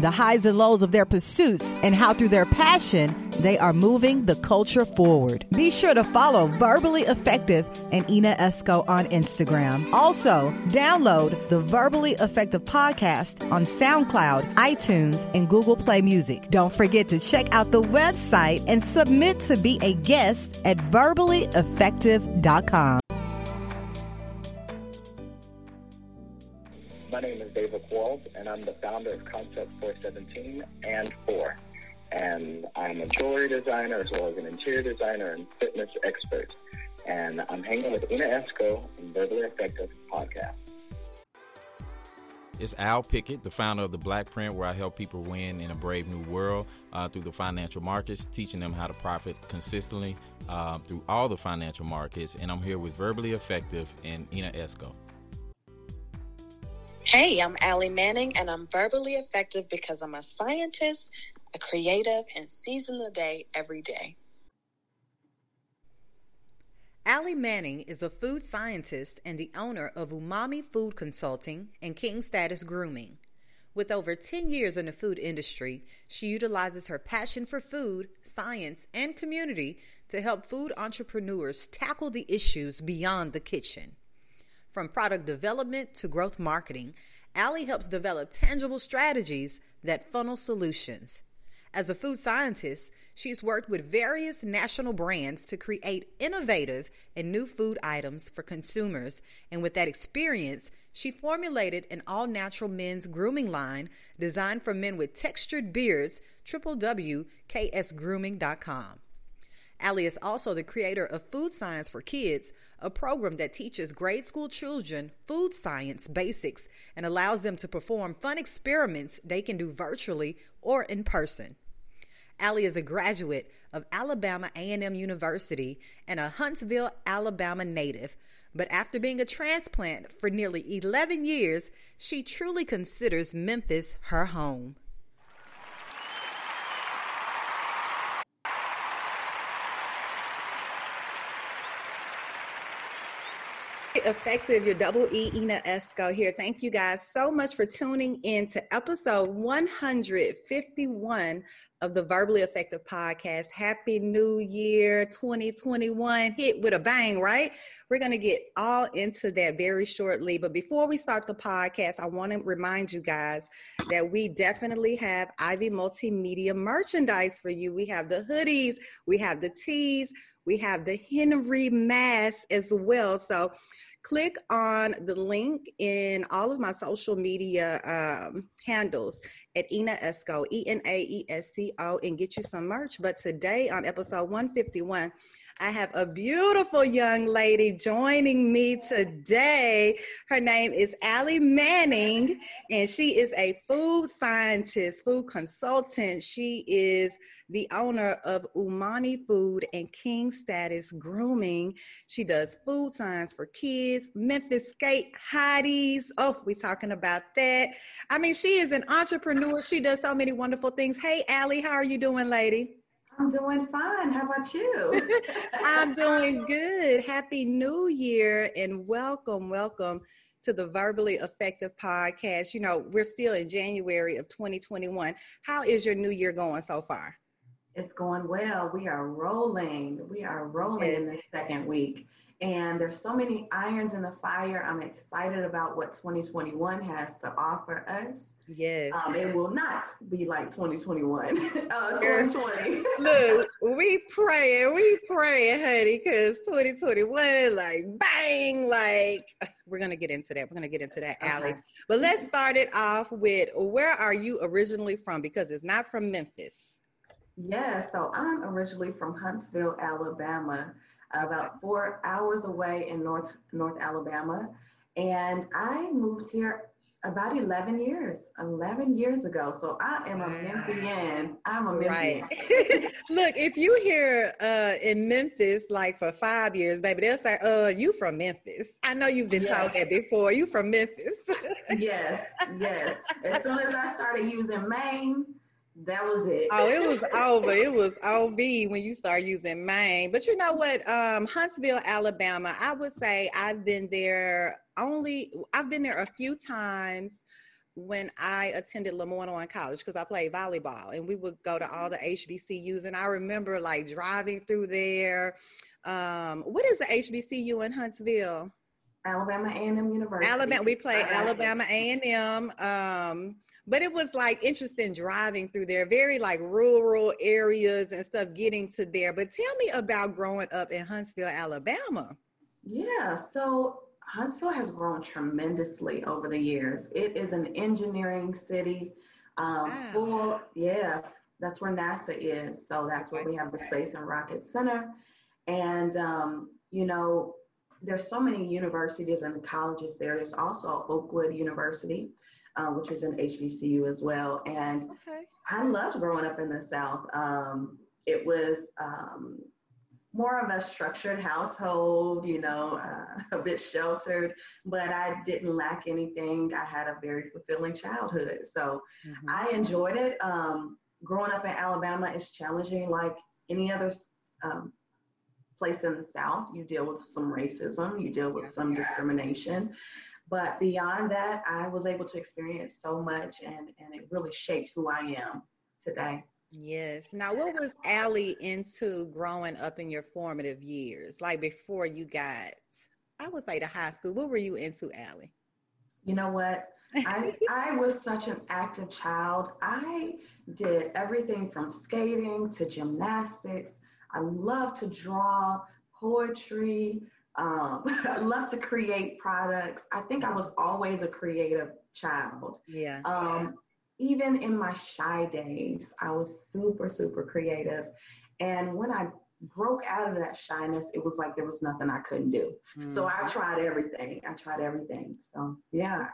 the highs and lows of their pursuits, and how through their passion, they are moving the culture forward. Be sure to follow Verbally Effective and Ena Esco on Instagram. Also, download the Verbally Effective podcast on SoundCloud, iTunes, and Google Play Music. Don't forget to check out the website and submit to be a guest at verballyeffective.com. name is David Walt, and I'm the founder of Concept 417 and 4. And I'm a jewelry designer as well as an interior designer and fitness expert. And I'm hanging with Ena Esco in Verbally Effective Podcast. It's Al Pickett, the founder of the Black Print, where I help people win in a brave new world uh, through the financial markets, teaching them how to profit consistently uh, through all the financial markets. And I'm here with Verbally Effective and Ena Esco. Hey, I'm Allie Manning, and I'm verbally effective because I'm a scientist, a creative, and season the day every day. Allie Manning is a food scientist and the owner of Umami Food Consulting and King Status Grooming. With over 10 years in the food industry, she utilizes her passion for food, science, and community to help food entrepreneurs tackle the issues beyond the kitchen. From product development to growth marketing, Allie helps develop tangible strategies that funnel solutions. As a food scientist, she's worked with various national brands to create innovative and new food items for consumers. And with that experience, she formulated an all natural men's grooming line designed for men with textured beards, www.ksgrooming.com. Allie is also the creator of Food Science for Kids, a program that teaches grade school children food science basics and allows them to perform fun experiments they can do virtually or in person. Allie is a graduate of Alabama A&M University and a Huntsville, Alabama native. But after being a transplant for nearly 11 years, she truly considers Memphis her home. Effective, your double E Ena Esco here. Thank you guys so much for tuning in to episode 151 of the Verbally Effective Podcast. Happy New Year 2021. Hit with a bang, right? We're going to get all into that very shortly. But before we start the podcast, I want to remind you guys that we definitely have Ivy Multimedia merchandise for you. We have the hoodies, we have the tees, we have the Henry mask as well. So click on the link in all of my social media um, handles at Ena Esco, E N A E S C O, and get you some merch. But today on episode 151, I have a beautiful young lady joining me today. Her name is Allie Manning, and she is a food scientist, food consultant. She is the owner of Umami Food and King Status Grooming. She does food science for kids, Memphis skate hotties. Oh, we're talking about that. I mean, she is an entrepreneur. She does so many wonderful things. Hey, Allie, how are you doing, lady? I'm doing fine. How about you? I'm doing good. Happy New Year and welcome, welcome to the Verbally Effective podcast. You know, we're still in January of 2021. How is your new year going so far? It's going well. We are rolling. We are rolling yes. in this second week. And there's so many irons in the fire. I'm excited about what 2021 has to offer us. Yes. Um, it will not be like 2021, uh, 2020. Look, we praying, we praying, honey, because 2021, like bang, like we're gonna get into that. We're gonna get into that, okay. But let's start it off with where are you originally from? Because it's not from Memphis. Yeah, so I'm originally from Huntsville, Alabama about four hours away in North North Alabama, and I moved here about 11 years 11 years ago. So i am a memphian. I'm a memphian. Right. look if you hear uh in memphis like for five years baby they'll say uh you from memphis. I know you've been yes. told that before. You from memphis. Yes yes. As soon as i started using maine that was it. oh, it was over. It was OV when you start using Maine. But you know what? Um, Huntsville, Alabama, I would say I've been there only, I've been there a few times when I attended LeMoyne College because I played volleyball and we would go to all the HBCUs. And I remember like driving through there. Um, what is the HBCU in Huntsville? Alabama A&M University. Alabama, we played Alabama A&M. Um, but it was like interesting driving through there, very like rural areas and stuff getting to there. But tell me about growing up in Huntsville, Alabama. Yeah, so Huntsville has grown tremendously over the years. It is an engineering city. Um, wow. Full, yeah, that's where NASA is. So that's where we have the Space and Rocket Center. And, um, you know, there's so many universities and colleges there. There's also Oakwood University uh, which is an HBCU as well. And okay. I loved growing up in the South. Um, it was um, more of a structured household, you know, uh, a bit sheltered, but I didn't lack anything. I had a very fulfilling childhood. So mm-hmm. I enjoyed it. Um, growing up in Alabama is challenging like any other um, place in the South. You deal with some racism, you deal with some discrimination. But beyond that, I was able to experience so much and, and it really shaped who I am today. Yes. Now, what was Allie into growing up in your formative years? Like before you got, I would say to high school, what were you into, Allie? You know what? I, I was such an active child. I did everything from skating to gymnastics. I loved to draw poetry. Um, I love to create products. I think I was always a creative child. Yeah. Um, even in my shy days, I was super, super creative. And when I broke out of that shyness, it was like there was nothing I couldn't do. Mm-hmm. So I mm-hmm. tried everything. I tried everything. So yeah.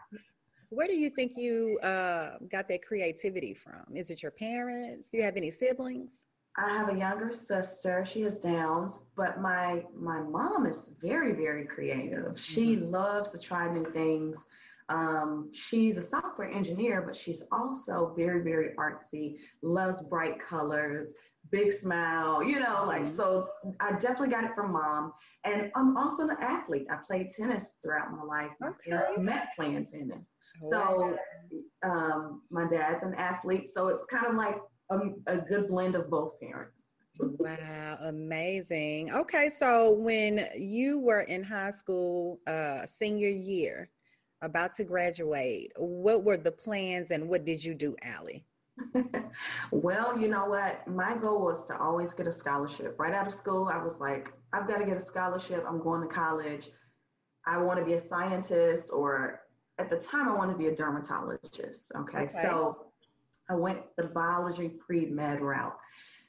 Where do you think you uh, got that creativity from? Is it your parents? Do you have any siblings? I have a younger sister. She has Downs, but my my mom is very very creative. She mm-hmm. loves to try new things. Um, she's a software engineer, but she's also very very artsy. Loves bright colors, big smile. You know, like mm-hmm. so. I definitely got it from mom, and I'm also an athlete. I played tennis throughout my life. My okay. parents met playing tennis, so um, my dad's an athlete. So it's kind of like a, a good blend of both parents. wow, amazing. Okay, so when you were in high school, uh, senior year, about to graduate, what were the plans and what did you do, Allie? well, you know what? My goal was to always get a scholarship. Right out of school, I was like, I've got to get a scholarship. I'm going to college. I want to be a scientist, or at the time, I wanted to be a dermatologist. Okay, okay. so I went the biology pre-med route.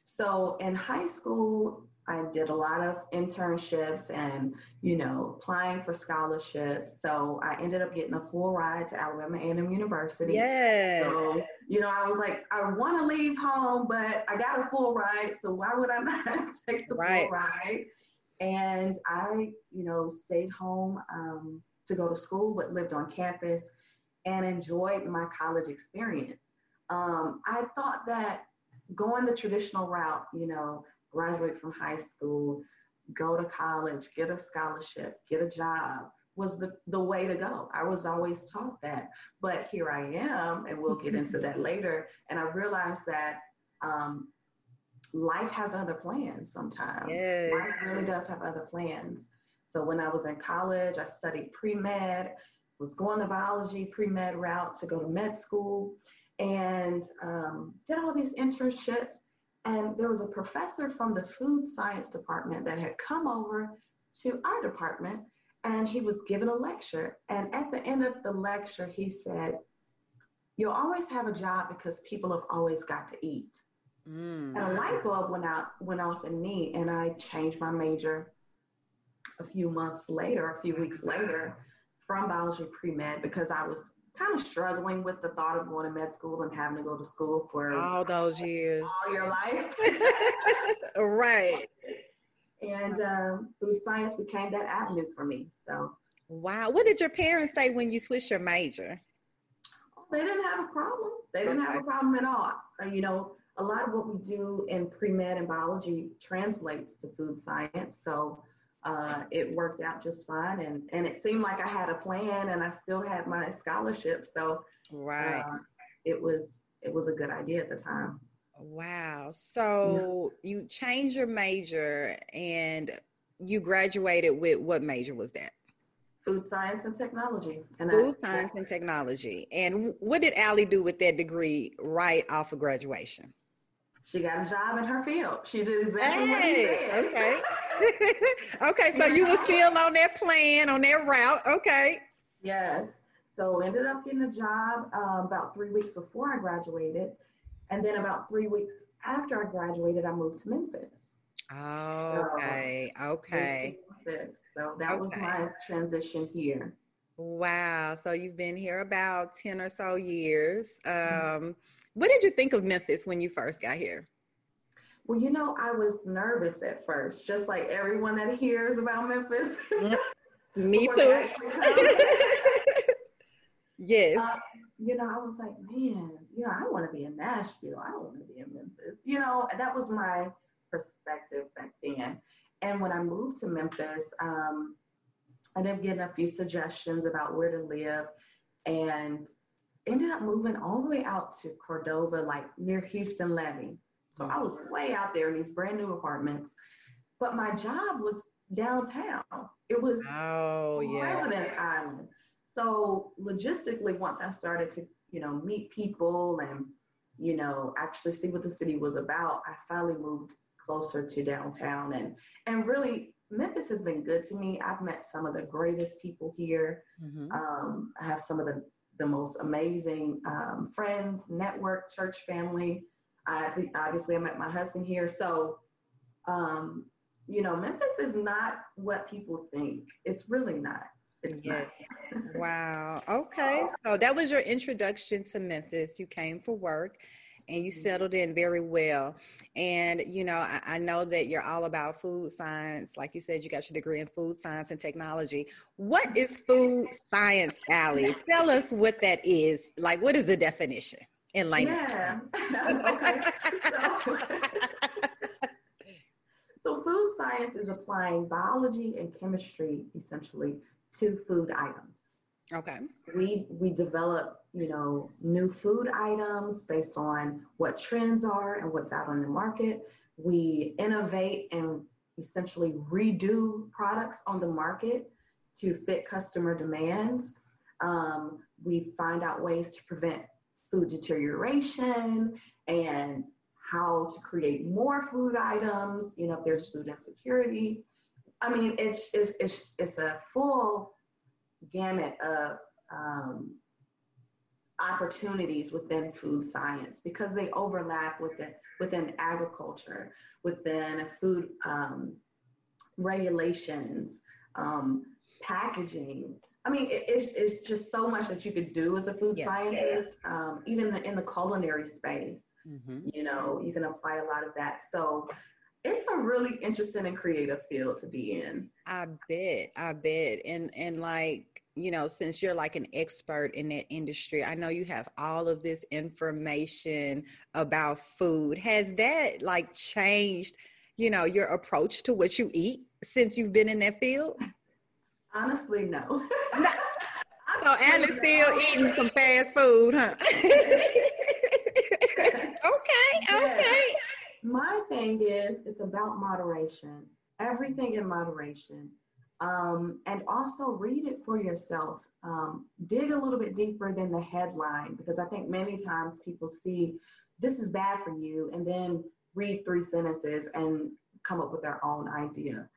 So in high school, I did a lot of internships and, you know, applying for scholarships. So I ended up getting a full ride to Alabama A&M University. Yeah. So, you know, I was like, I want to leave home, but I got a full ride. So why would I not take the right. full ride? And I, you know, stayed home um, to go to school, but lived on campus and enjoyed my college experience um, I thought that going the traditional route, you know, graduate from high school, go to college, get a scholarship, get a job was the, the way to go. I was always taught that. But here I am, and we'll get into that later. And I realized that um, life has other plans sometimes. Yes. Life really does have other plans. So when I was in college, I studied pre med, was going the biology pre med route to go to med school and um, did all these internships. And there was a professor from the food science department that had come over to our department and he was giving a lecture. And at the end of the lecture, he said, You'll always have a job because people have always got to eat. Mm. And a light bulb went out went off in me and I changed my major a few months later, a few weeks later, from biology pre-med because I was kind of struggling with the thought of going to med school and having to go to school for all those years, all your life. right. And um, food science became that avenue for me. So, wow. What did your parents say when you switched your major? They didn't have a problem. They didn't okay. have a problem at all. Uh, you know, a lot of what we do in pre med and biology translates to food science. So, uh, it worked out just fine. And, and it seemed like I had a plan and I still had my scholarship. So right. Uh, it was, it was a good idea at the time. Wow. So yeah. you changed your major and you graduated with what major was that? Food science and technology. And Food I, science and technology. And what did Allie do with that degree right off of graduation? She got a job in her field. She did exactly hey, what he said. Okay. okay, so you were still on that plan, on that route. Okay. Yes. So ended up getting a job um, about three weeks before I graduated. And then about three weeks after I graduated, I moved to Memphis. Oh, okay. So, okay. So that okay. was my transition here. Wow. So you've been here about 10 or so years. Mm-hmm. Um, what did you think of Memphis when you first got here? Well, you know, I was nervous at first, just like everyone that hears about Memphis. Me too. yes. Uh, you know, I was like, man, you know, I want to be in Nashville. I don't want to be in Memphis. You know, that was my perspective back then. And when I moved to Memphis, um, I ended up getting a few suggestions about where to live and ended up moving all the way out to Cordova, like near Houston Levee. So I was way out there in these brand new apartments, but my job was downtown. It was oh yeah Residence Island. So logistically, once I started to you know meet people and you know actually see what the city was about, I finally moved closer to downtown and and really Memphis has been good to me. I've met some of the greatest people here. Mm-hmm. Um, I have some of the the most amazing um, friends, network, church family. I obviously I met my husband here, so um, you know, Memphis is not what people think. It's really not. It's yes. not. wow. Okay. So that was your introduction to Memphis. You came for work and you mm-hmm. settled in very well. And, you know, I, I, know that you're all about food science. Like you said, you got your degree in food science and technology. What is food science, Allie? Tell us what that is. Like, what is the definition? Enlightenment. Yeah. okay. So, so food science is applying biology and chemistry essentially to food items. Okay. We we develop, you know, new food items based on what trends are and what's out on the market. We innovate and essentially redo products on the market to fit customer demands. Um, we find out ways to prevent food deterioration and how to create more food items, you know, if there's food insecurity. I mean, it's, it's, it's, it's a full gamut of um, opportunities within food science because they overlap within, within agriculture, within food um, regulations, um, packaging, I mean, it, it's just so much that you could do as a food yeah. scientist, um, even the, in the culinary space. Mm-hmm. You know, you can apply a lot of that. So it's a really interesting and creative field to be in. I bet, I bet, and and like you know, since you're like an expert in that industry, I know you have all of this information about food. Has that like changed, you know, your approach to what you eat since you've been in that field? Honestly, no. so Allie's still eating some fast food, huh? okay, okay. My thing is, it's about moderation. Everything in moderation. Um, and also read it for yourself. Um, dig a little bit deeper than the headline because I think many times people see this is bad for you and then read three sentences and come up with their own idea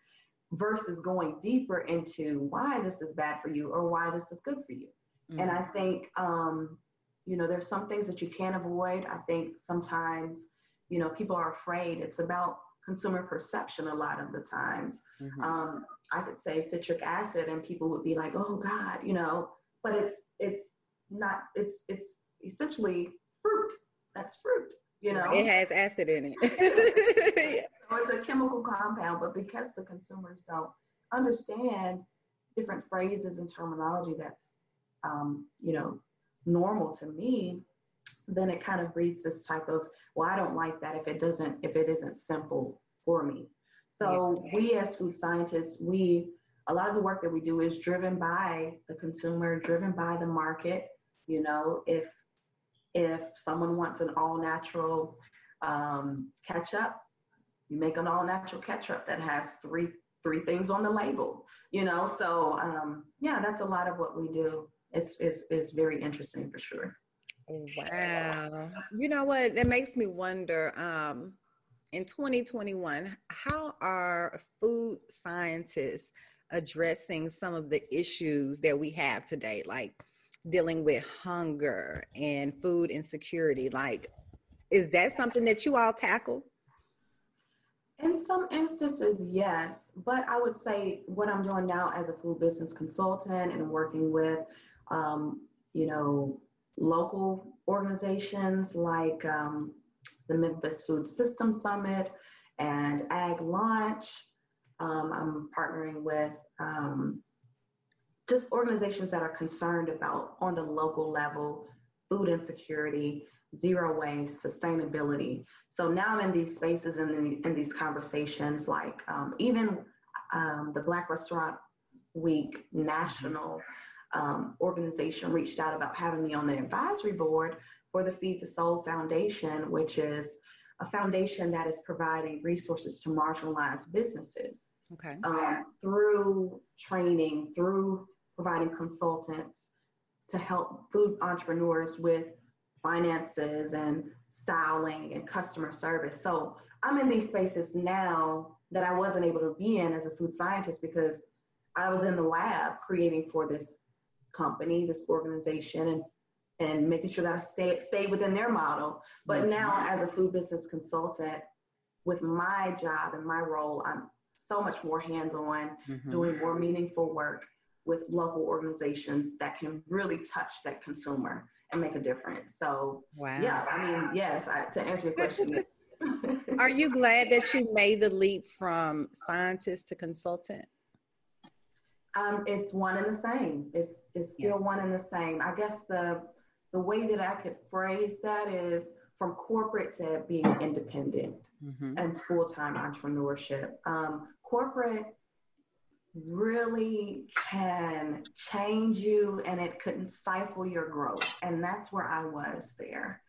versus going deeper into why this is bad for you or why this is good for you. Mm-hmm. And I think, um, you know, there's some things that you can't avoid. I think sometimes, you know, people are afraid. It's about consumer perception a lot of the times. Mm-hmm. Um, I could say citric acid, and people would be like, "Oh God," you know. But it's it's not it's it's essentially fruit. That's fruit. You know, it has acid in it. so it's a chemical compound, but because the consumers don't understand different phrases and terminology that's um, you know normal to me, then it kind of breeds this type of well, I don't like that if it doesn't if it isn't simple for me. So yeah. we as food scientists, we a lot of the work that we do is driven by the consumer, driven by the market. You know, if if someone wants an all natural um, ketchup, you make an all natural ketchup that has three three things on the label. You know, so um, yeah, that's a lot of what we do. It's it's, it's very interesting for sure. Wow. You know what? That makes me wonder. Um, in 2021, how are food scientists addressing some of the issues that we have today, like dealing with hunger and food insecurity? Like, is that something that you all tackle? In some instances, yes. But I would say what I'm doing now as a food business consultant and working with, um, you know, local organizations like um, the Memphis Food System Summit and Ag Launch. Um, I'm partnering with um, just organizations that are concerned about, on the local level, food insecurity, zero waste, sustainability. So now I'm in these spaces and in, in, these conversations, like um, even um, the Black Restaurant Week National um, organization reached out about having me on the advisory board for the Feed the Soul Foundation, which is a foundation that is providing resources to marginalized businesses. Okay. Um, through training, through providing consultants to help food entrepreneurs with finances and styling and customer service. So I'm in these spaces now that I wasn't able to be in as a food scientist because I was in the lab creating for this company, this organization, and and making sure that I stay stay within their model. But mm-hmm. now, as a food business consultant, with my job and my role, I'm so much more hands-on, mm-hmm. doing more meaningful work with local organizations that can really touch that consumer and make a difference. So, wow. yeah, I mean, yes, I, to answer your question. Are you glad that you made the leap from scientist to consultant? Um, it's one and the same. It's it's still yeah. one and the same. I guess the the way that I could phrase that is from corporate to being independent mm-hmm. and full time entrepreneurship. Um, corporate really can change you and it couldn't stifle your growth. And that's where I was there.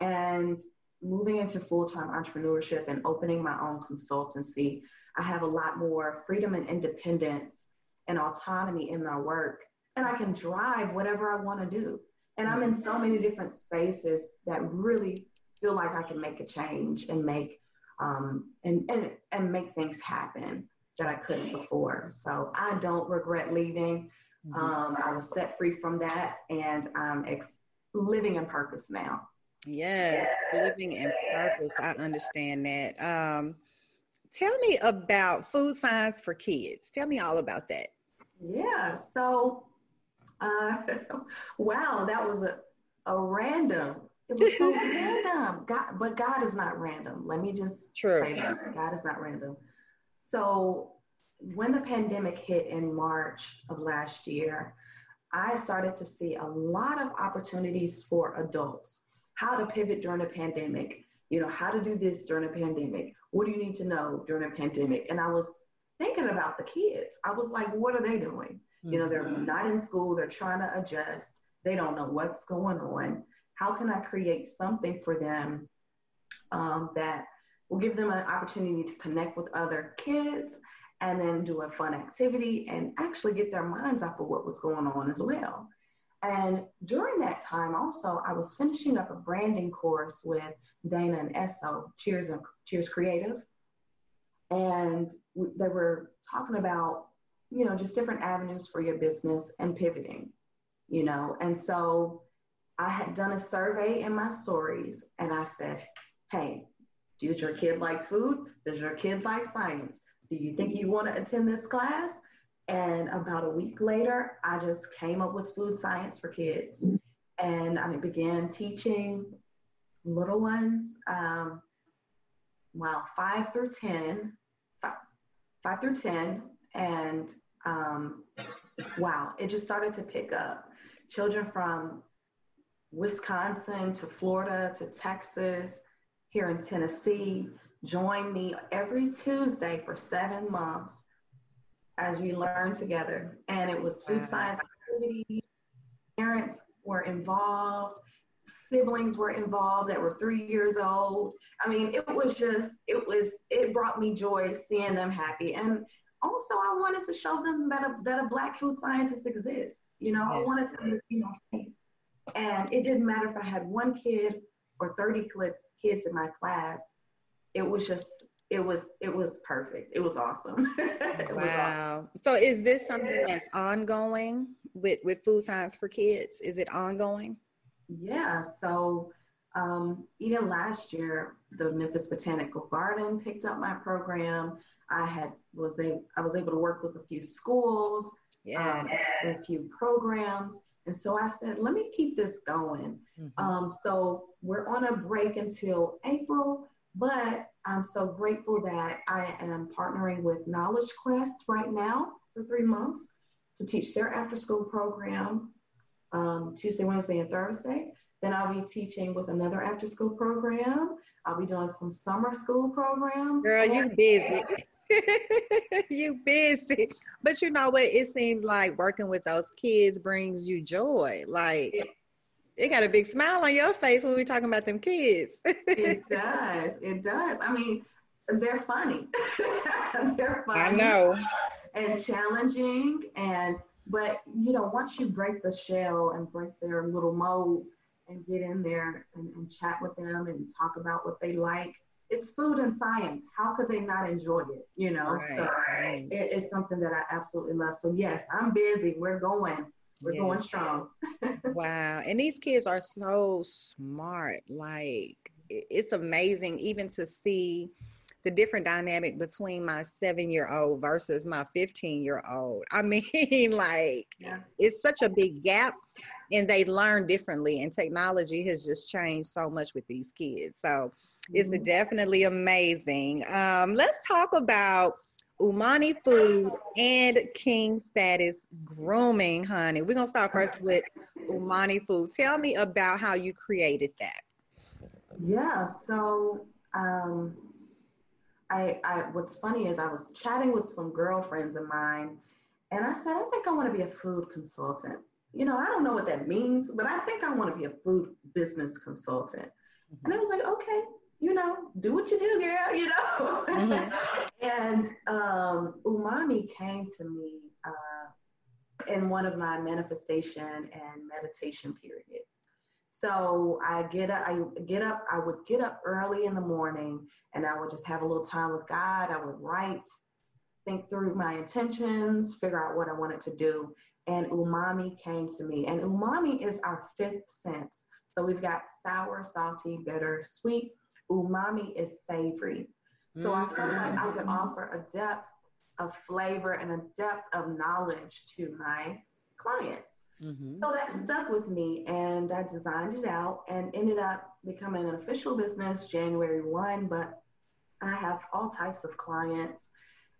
And moving into full time entrepreneurship and opening my own consultancy, I have a lot more freedom and independence and autonomy in my work. And I can drive whatever I want to do. And I'm in so many different spaces that really feel like I can make a change and make um, and, and and make things happen that I couldn't before. So I don't regret leaving. Mm-hmm. Um, I was set free from that, and I'm ex- living in purpose now. Yes, yeah. living in purpose. I understand that. Um, tell me about food science for kids. Tell me all about that. Yeah. So uh, wow, that was a, a random. It was so random. God, but God is not random. Let me just True. say that. God is not random. So when the pandemic hit in March of last year, I started to see a lot of opportunities for adults. How to pivot during a pandemic, you know, how to do this during a pandemic. What do you need to know during a pandemic? And I was thinking about the kids. I was like, what are they doing? Mm-hmm. You know, they're mm-hmm. not in school, they're trying to adjust, they don't know what's going on. How can I create something for them um, that will give them an opportunity to connect with other kids and then do a fun activity and actually get their minds off of what was going on as well? And during that time, also, I was finishing up a branding course with Dana and Esso, Cheers and Cheers Creative. And they were talking about you know, just different avenues for your business and pivoting, you know. And so I had done a survey in my stories and I said, hey, does your kid like food? Does your kid like science? Do you think you want to attend this class? And about a week later, I just came up with food science for kids. and I began teaching little ones, um, well, five through 10, five, five through 10, and um, wow, it just started to pick up. Children from Wisconsin to Florida to Texas, here in Tennessee, join me every Tuesday for seven months as we learn together. And it was food science activities. Parents were involved, siblings were involved that were three years old. I mean, it was just, it was, it brought me joy seeing them happy. And also, I wanted to show them that a, that a Black food scientist exists. You know, yes. I wanted them to see my face. And it didn't matter if I had one kid or 30 kids, in my class. It was just, it was, it was perfect. It was awesome. it wow. Was awesome. So is this something that's ongoing with, with Food Science for Kids? Is it ongoing? Yeah. So um, even last year, the Memphis Botanical Garden picked up my program. I had was a I was able to work with a few schools, yeah, um, and a few programs, and so I said, let me keep this going. Mm-hmm. Um, so we're on a break until April, but I'm so grateful that I am partnering with Knowledge Quest right now for three months to teach their after school program um, Tuesday, Wednesday, and Thursday. Then I'll be teaching with another after school program. I'll be doing some summer school programs. Girl, you busy. you busy. But you know what? It seems like working with those kids brings you joy. Like it got a big smile on your face when we're talking about them kids. it does. It does. I mean, they're funny. they're funny. I know. And challenging and but you know, once you break the shell and break their little molds and get in there and, and chat with them and talk about what they like, it's food and science. How could they not enjoy it? You know, right, so right. It, it's something that I absolutely love. So yes, I'm busy. We're going. We're yes. going strong. wow. And these kids are so smart. Like it's amazing even to see the different dynamic between my seven year old versus my 15 year old. I mean, like, yeah. it's such a big gap, and they learn differently, and technology has just changed so much with these kids. So, it's mm-hmm. definitely amazing. Um, let's talk about Umami Food and King Status Grooming, honey. We're gonna start first with Umami Food. Tell me about how you created that. Yeah, so um, I, I what's funny is I was chatting with some girlfriends of mine, and I said I think I want to be a food consultant. You know, I don't know what that means, but I think I want to be a food business consultant. Mm-hmm. And it was like, okay, you know, do what you do, girl, you know. Mm-hmm. and um, umami came to me uh, in one of my manifestation and meditation periods. So I get up, I get up, I would get up early in the morning and I would just have a little time with God. I would write, think through my intentions, figure out what I wanted to do. And umami came to me. And umami is our fifth sense. So we've got sour, salty, bitter, sweet. Umami is savory. So mm-hmm. I felt like I could offer a depth of flavor and a depth of knowledge to my clients. Mm-hmm. So that stuck with me, and I designed it out and ended up becoming an official business January 1. But I have all types of clients,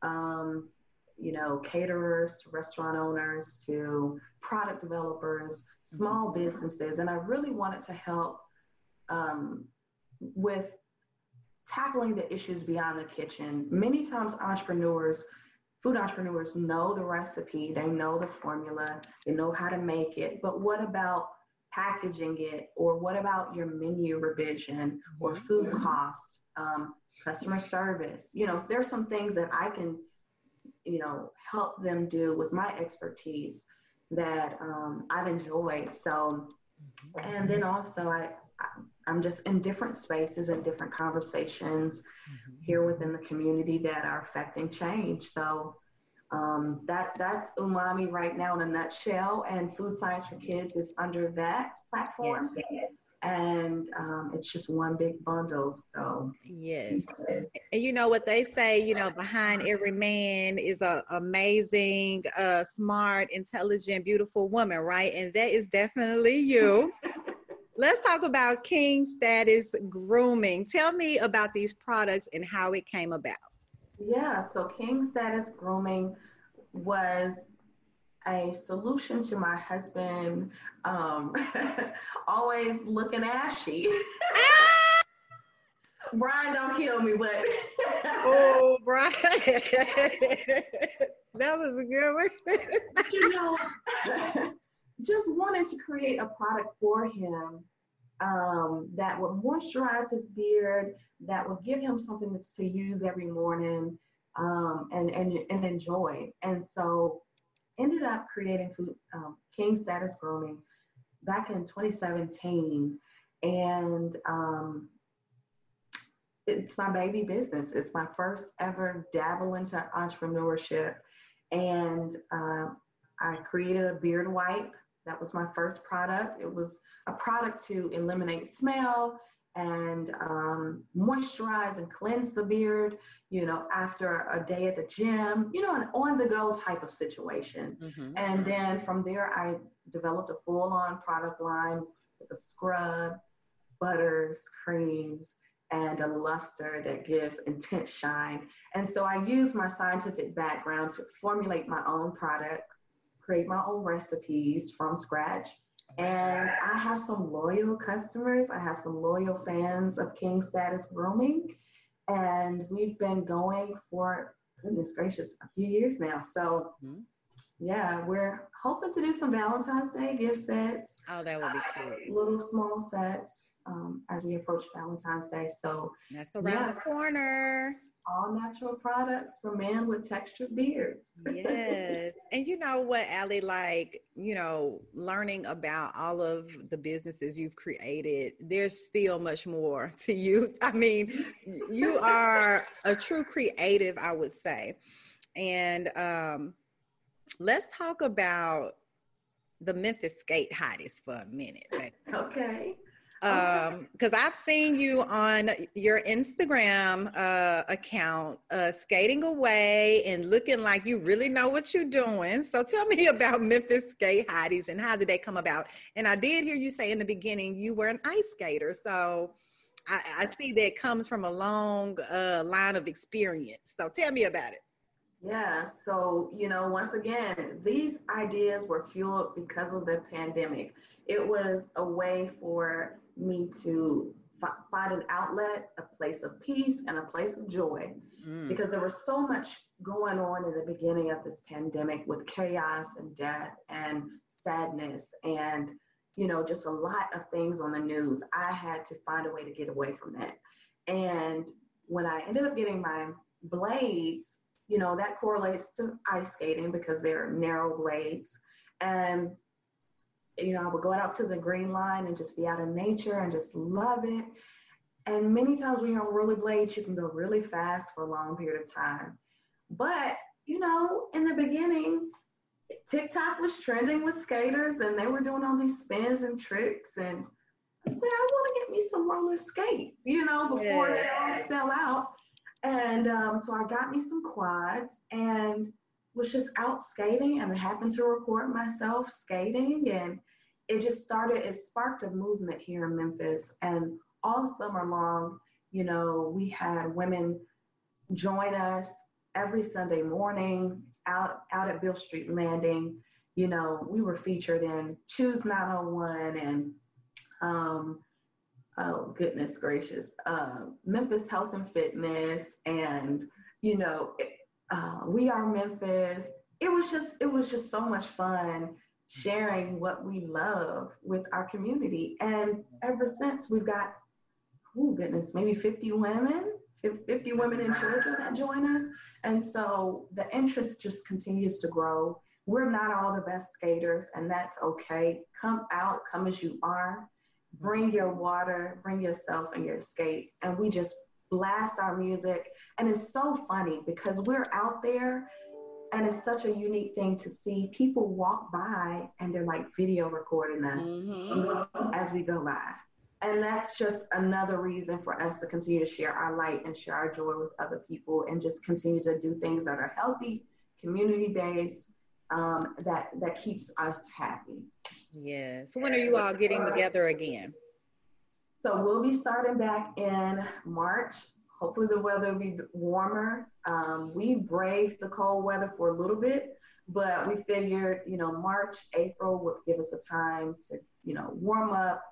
um, you know, caterers to restaurant owners to product developers, small mm-hmm. businesses. And I really wanted to help um, with tackling the issues beyond the kitchen. Many times, entrepreneurs food entrepreneurs know the recipe, they know the formula, they know how to make it, but what about packaging it or what about your menu revision or mm-hmm. food cost, um, customer service? You know, there's some things that I can, you know, help them do with my expertise that um, I've enjoyed. So, mm-hmm. and then also I, I'm just in different spaces and different conversations mm-hmm. here within the community that are affecting change. So um, that that's umami right now in a nutshell, and food science for kids is under that platform. Yes. And um, it's just one big bundle. So yes, and you know what they say. You know, behind every man is a amazing, uh, smart, intelligent, beautiful woman, right? And that is definitely you. let's talk about King Status Grooming. Tell me about these products and how it came about. Yeah, so King Status Grooming was a solution to my husband um, always looking ashy. Brian, don't kill me, but oh, Brian, that was a good one. but you know, just wanted to create a product for him um, that would moisturize his beard, that would give him something to use every morning um, and, and, and enjoy. And so ended up creating food, um, King Status Grooming back in 2017. And um, it's my baby business. It's my first ever dabble into entrepreneurship. And uh, I created a beard wipe that was my first product. It was a product to eliminate smell and um, moisturize and cleanse the beard, you know, after a day at the gym, you know, an on the go type of situation. Mm-hmm. And then from there, I developed a full on product line with a scrub, butters, creams, and a luster that gives intense shine. And so I use my scientific background to formulate my own products create my own recipes from scratch. And I have some loyal customers. I have some loyal fans of King Status Grooming. And we've been going for, goodness gracious, a few years now. So, mm-hmm. yeah, we're hoping to do some Valentine's Day gift sets. Oh, that would be cool. Little small sets um, as we approach Valentine's Day. So, that's around yeah. the corner all natural products for men with textured beards. yes. And you know what, Allie, like, you know, learning about all of the businesses you've created, there's still much more to you. I mean, you are a true creative, I would say. And um, let's talk about the Memphis skate hotties for a minute. Okay um because i've seen you on your instagram uh account uh skating away and looking like you really know what you're doing. So tell me about memphis skate hotties and how did they come about? And i did hear you say in the beginning you were an ice skater. So i, I see that comes from a long uh line of experience. So tell me about it. Yeah, so you know, once again, these ideas were fueled because of the pandemic. It was a way for me to f- find an outlet, a place of peace, and a place of joy. Mm. Because there was so much going on in the beginning of this pandemic with chaos and death and sadness and you know just a lot of things on the news i had to find a way to get away from that and when i ended up getting my blades you know that correlates to ice skating because they're narrow blades and you know, I would go out to the green line and just be out in nature and just love it. And many times when you're on rollerblades, you can go really fast for a long period of time. But, you know, in the beginning, TikTok was trending with skaters and they were doing all these spins and tricks. And I said, I want to get me some roller skates, you know, before yeah. they all sell out. And um, so I got me some quads and was just out skating and I happened to record myself skating and it just started, it sparked a movement here in Memphis. And all summer long, you know, we had women join us every Sunday morning out, out at Beale Street Landing. You know, we were featured in Choose 901 and, um, oh, goodness gracious, uh, Memphis Health and Fitness and, you know, uh, We Are Memphis. It was just, it was just so much fun sharing what we love with our community. And ever since we've got, oh goodness, maybe 50 women, 50 women and children that join us. And so the interest just continues to grow. We're not all the best skaters, and that's okay. Come out, come as you are. Bring your water, bring yourself and your skates, and we just blast our music. And it's so funny because we're out there and it's such a unique thing to see people walk by and they're like video recording us mm-hmm. as we go by. And that's just another reason for us to continue to share our light and share our joy with other people and just continue to do things that are healthy, community based, um, that that keeps us happy. Yeah. So when are you all getting together again? So we'll be starting back in March. Hopefully the weather will be warmer. Um, we braved the cold weather for a little bit, but we figured, you know, March, April would give us a time to, you know, warm up,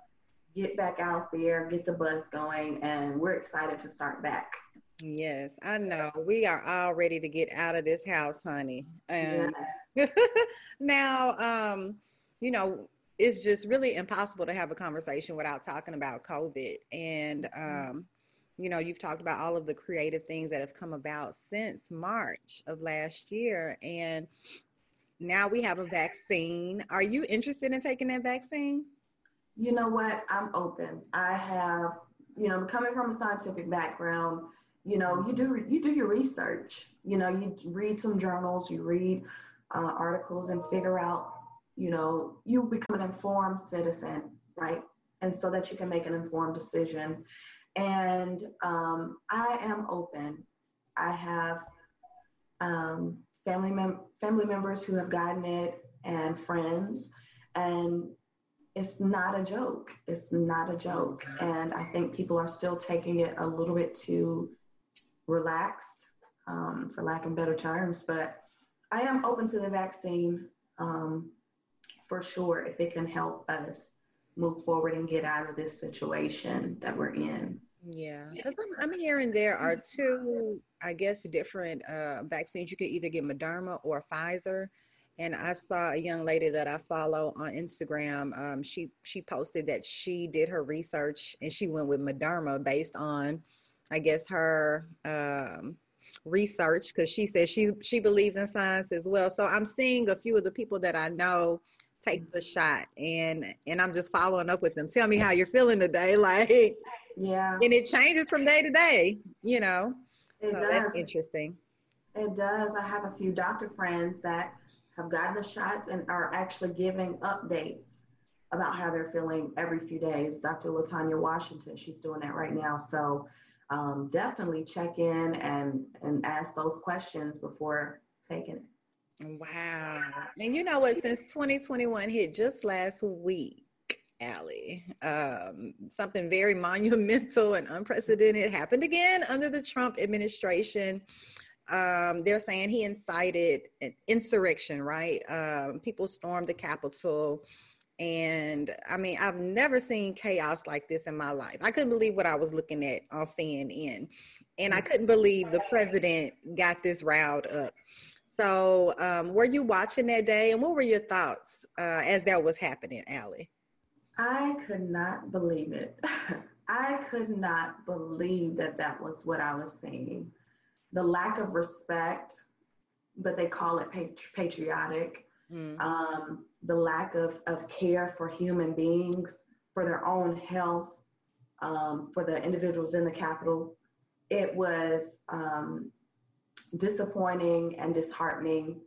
get back out there, get the buzz going, and we're excited to start back. Yes, I know. We are all ready to get out of this house, honey. And yes. now, um, you know, it's just really impossible to have a conversation without talking about COVID. And, mm-hmm. um, you know, you've talked about all of the creative things that have come about since March of last year. And now we have a vaccine. Are you interested in taking that vaccine? You know what? I'm open. I have, you know, coming from a scientific background, you know, you do you do your research. You know, you read some journals, you read uh, articles, and figure out you know, you become an informed citizen, right? And so that you can make an informed decision. And um, I am open. I have um, family mem- family members who have gotten it and friends, and it's not a joke. It's not a joke. And I think people are still taking it a little bit too relaxed, um, for lack of better terms. But I am open to the vaccine. Um, for sure if it can help us move forward and get out of this situation that we're in. Yeah, because I'm, I'm, hearing there are two, I guess, different uh, vaccines. You could either get Moderna or Pfizer. And I saw a young lady that I follow on Instagram. Um, she she posted that she did her research and she went with Moderna based on, I guess, her um, research because she says she she believes in science as well. So I'm seeing a few of the people that I know take the shot and and I'm just following up with them. Tell me how you're feeling today. Like yeah. And it changes from day to day, you know. It so does. that's interesting. It does. I have a few doctor friends that have gotten the shots and are actually giving updates about how they're feeling every few days. Dr. Latanya Washington, she's doing that right now. So um, definitely check in and and ask those questions before taking it. Wow. And you know what? Since 2021 hit just last week, Allie, um, something very monumental and unprecedented happened again under the Trump administration. Um, they're saying he incited an insurrection, right? Um, people stormed the Capitol. And I mean, I've never seen chaos like this in my life. I couldn't believe what I was looking at on CNN. And I couldn't believe the president got this riled up. So, um, were you watching that day, and what were your thoughts uh, as that was happening, Allie? I could not believe it. I could not believe that that was what I was seeing. The lack of respect, but they call it patri- patriotic. Mm. Um, the lack of, of care for human beings, for their own health, um, for the individuals in the Capitol. It was um, disappointing and disheartening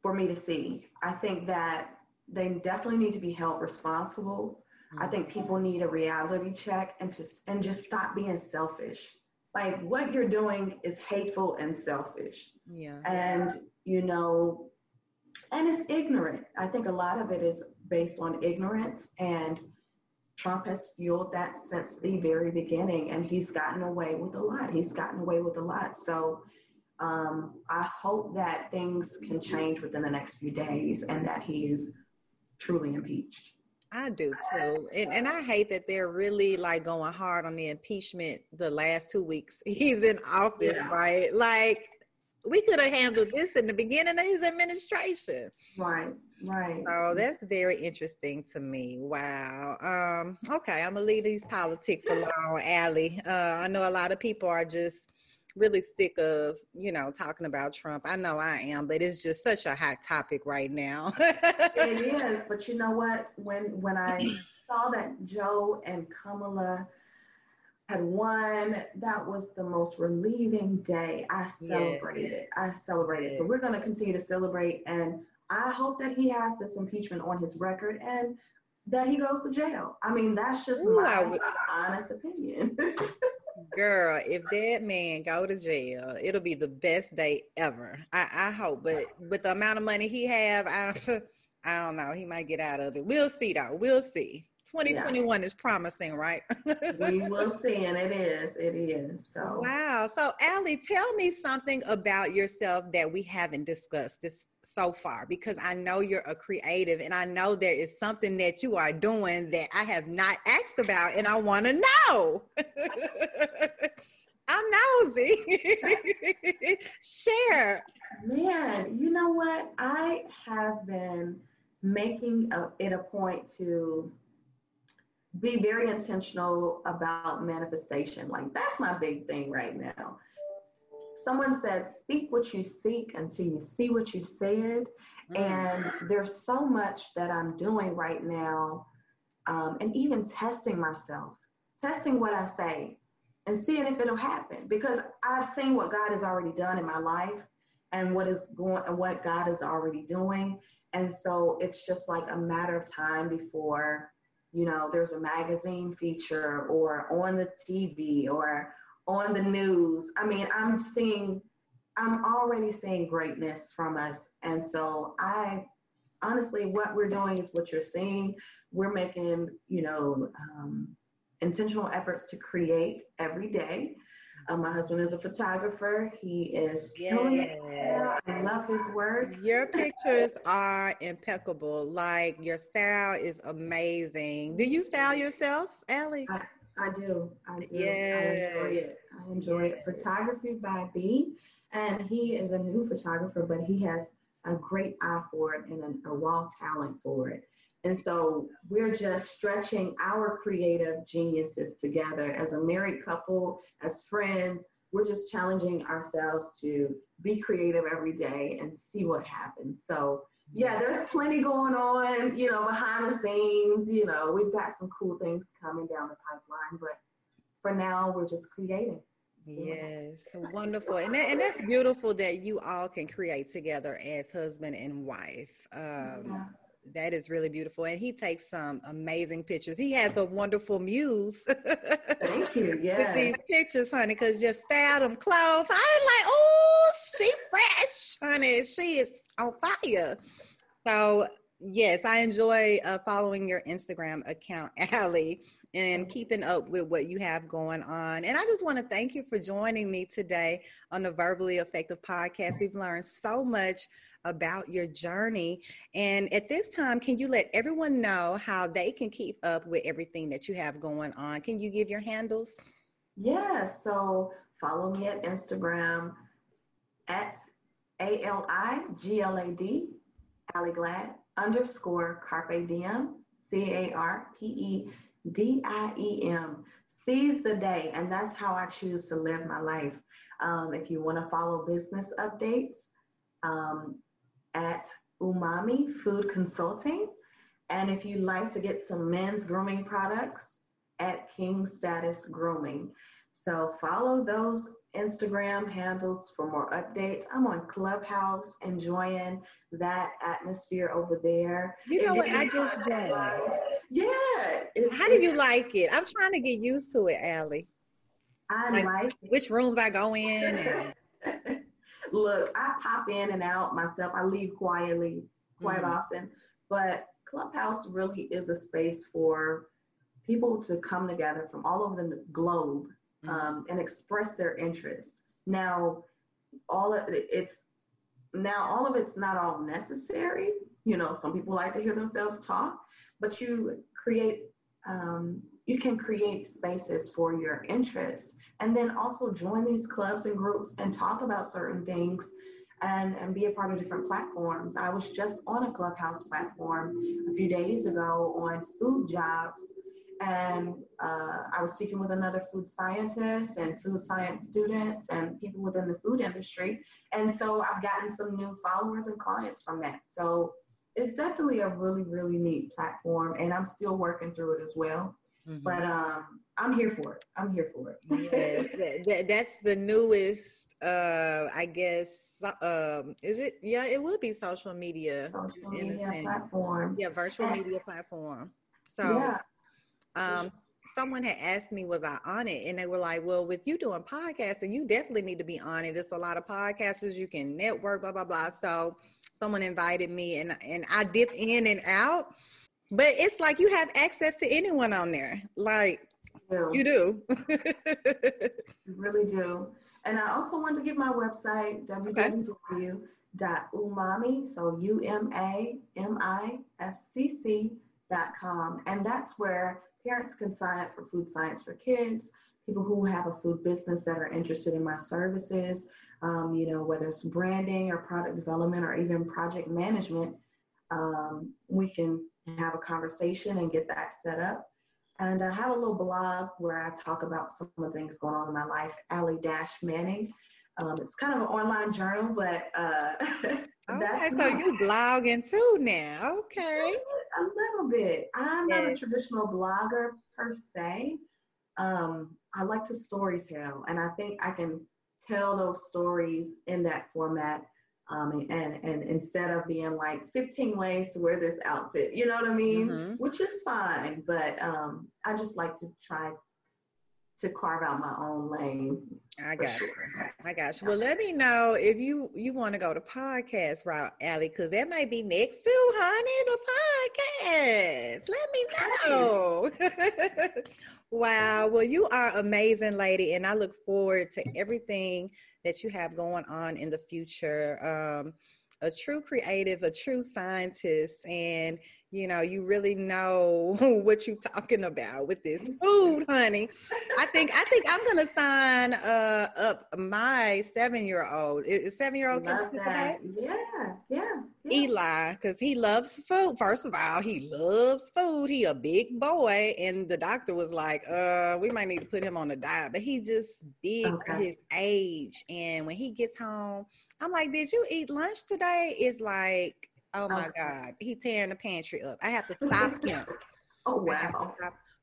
for me to see. I think that they definitely need to be held responsible. I think people need a reality check and just and just stop being selfish. Like what you're doing is hateful and selfish. Yeah. And you know, and it's ignorant. I think a lot of it is based on ignorance and Trump has fueled that since the very beginning, and he's gotten away with a lot. He's gotten away with a lot. So um, I hope that things can change within the next few days and that he is truly impeached. I do too. And, and I hate that they're really like going hard on the impeachment the last two weeks he's in office, yeah. right? Like we could have handled this in the beginning of his administration. Right, right. Oh, that's very interesting to me. Wow. Um, okay, I'm gonna leave these politics alone, Allie. Uh, I know a lot of people are just really sick of, you know, talking about Trump. I know I am, but it's just such a hot topic right now. it is, but you know what? When when I saw that Joe and Kamala had won. That was the most relieving day. I celebrated. Yeah. I celebrated. Yeah. So we're going to continue to celebrate. And I hope that he has this impeachment on his record and that he goes to jail. I mean, that's just Ooh, my would, honest opinion. Girl, if that man go to jail, it'll be the best day ever. I, I hope. But with the amount of money he have, I I don't know. He might get out of it. We'll see though. We'll see. 2021 yeah. is promising, right? we will see, and it is. It is. So wow. So Allie, tell me something about yourself that we haven't discussed this so far, because I know you're a creative, and I know there is something that you are doing that I have not asked about, and I want to know. I'm nosy. Share. Man, you know what? I have been making a, it a point to be very intentional about manifestation. Like that's my big thing right now. Someone said, speak what you seek until you see what you said. Mm. And there's so much that I'm doing right now, um, and even testing myself, testing what I say, and seeing if it'll happen. Because I've seen what God has already done in my life, and what is going, and what God is already doing. And so it's just like a matter of time before you know, there's a magazine feature or on the TV or on the news. I mean, I'm seeing, I'm already seeing greatness from us. And so I honestly, what we're doing is what you're seeing. We're making, you know, um, intentional efforts to create every day. Uh, my husband is a photographer. He is killing yes. it. I love his work. Your pictures are impeccable. Like your style is amazing. Do you style yourself, Allie? I, I do. I do. Yes. I enjoy it. I enjoy it. Photography by B. And he is a new photographer, but he has a great eye for it and a, a raw talent for it. And so we're just stretching our creative geniuses together as a married couple, as friends. We're just challenging ourselves to be creative every day and see what happens. So, yeah, there's plenty going on, you know, behind the scenes. You know, we've got some cool things coming down the pipeline, but for now, we're just creating. Yes, wonderful, and that, and that's beautiful that you all can create together as husband and wife. Um, yes that is really beautiful. And he takes some amazing pictures. He has a wonderful muse. Thank you. Yeah. With these pictures, honey, because just style them clothes. I'm like, oh, she fresh, honey. She is on fire. So yes, I enjoy uh, following your Instagram account, Allie, and keeping up with what you have going on. And I just want to thank you for joining me today on the Verbally Effective podcast. We've learned so much about your journey. And at this time, can you let everyone know how they can keep up with everything that you have going on? Can you give your handles? Yeah, so follow me at Instagram at A L I G L A D, Allie Glad underscore Carpe Diem, C A R P E D I E M. Seize the day, and that's how I choose to live my life. Um, if you want to follow business updates, um, at Umami Food Consulting. And if you'd like to get some men's grooming products, at King Status Grooming. So follow those Instagram handles for more updates. I'm on Clubhouse, enjoying that atmosphere over there. You know what? I just joined. Yeah. How do you like it? I'm trying to get used to it, Allie. I like, like which rooms I go in. And... Look, I pop in and out myself. I leave quietly quite mm-hmm. often, but Clubhouse really is a space for people to come together from all over the globe mm-hmm. um, and express their interest. Now, all of it's now all of it's not all necessary. You know, some people like to hear themselves talk, but you create um, you can create spaces for your interests and then also join these clubs and groups and talk about certain things and, and be a part of different platforms. I was just on a Clubhouse platform a few days ago on food jobs, and uh, I was speaking with another food scientist and food science students and people within the food industry. And so I've gotten some new followers and clients from that. So it's definitely a really, really neat platform, and I'm still working through it as well. Mm-hmm. But um, I'm here for it. I'm here for it. yes, that, that's the newest, uh, I guess. Um, is it? Yeah, it would be social media. Social media platform. Yeah, virtual and, media platform. So, yeah. um, someone had asked me, was I on it? And they were like, well, with you doing podcasting, you definitely need to be on it. It's a lot of podcasters. You can network, blah, blah, blah. So someone invited me and, and I dipped in and out But it's like you have access to anyone on there. Like do. you do. you really do. And I also want to give my website, www.umami, so U-M-A-M-I-F-C-C dot com. And that's where parents can sign up for food science for kids, people who have a food business that are interested in my services, um, you know, whether it's branding or product development or even project management, um, we can have a conversation and get that set up. And I have a little blog where I talk about some of the things going on in my life, Allie Dash Manning. Um, it's kind of an online journal, but uh, okay, so you blogging too now. Okay, a little bit. I'm not a traditional blogger per se. Um, I like to storytell, and I think I can tell those stories in that format um, and, and instead of being like 15 ways to wear this outfit, you know what I mean? Mm-hmm. Which is fine, but um, I just like to try to carve out my own lane. I got sure. you. I got you. Well, let me know if you you want to go to podcast route, Allie, because that might be next to honey. The podcast. Let me know. wow. Well, you are amazing, lady, and I look forward to everything that you have going on in the future. Um, a true creative, a true scientist, and you know, you really know what you're talking about with this food, honey. I think I think I'm gonna sign uh, up my seven year old. Is seven year old that? that? Yeah, yeah, yeah. Eli, because he loves food. First of all, he loves food. He a big boy, and the doctor was like, "Uh, we might need to put him on a diet." But he just big okay. for his age, and when he gets home I'm like, did you eat lunch today? It's like, oh my okay. God, he tearing the pantry up. I have to stop him. oh wow.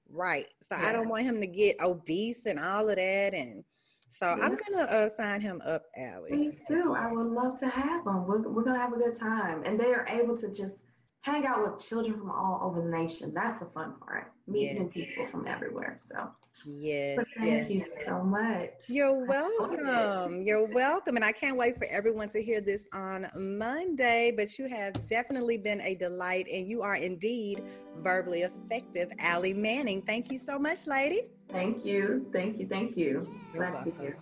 Right. So yeah. I don't want him to get obese and all of that. And so yeah. I'm gonna uh, sign him up, Allie. Please do. I would love to have him. We're, we're gonna have a good time, and they are able to just hang out with children from all over the nation. That's the fun part. Meeting yes. people from everywhere. So yes. But thank yes. you so much. You're welcome. You're welcome. And I can't wait for everyone to hear this on Monday. But you have definitely been a delight and you are indeed verbally effective. Allie Manning. Thank you so much, lady. Thank you. Thank you. Thank you. Glad to be here.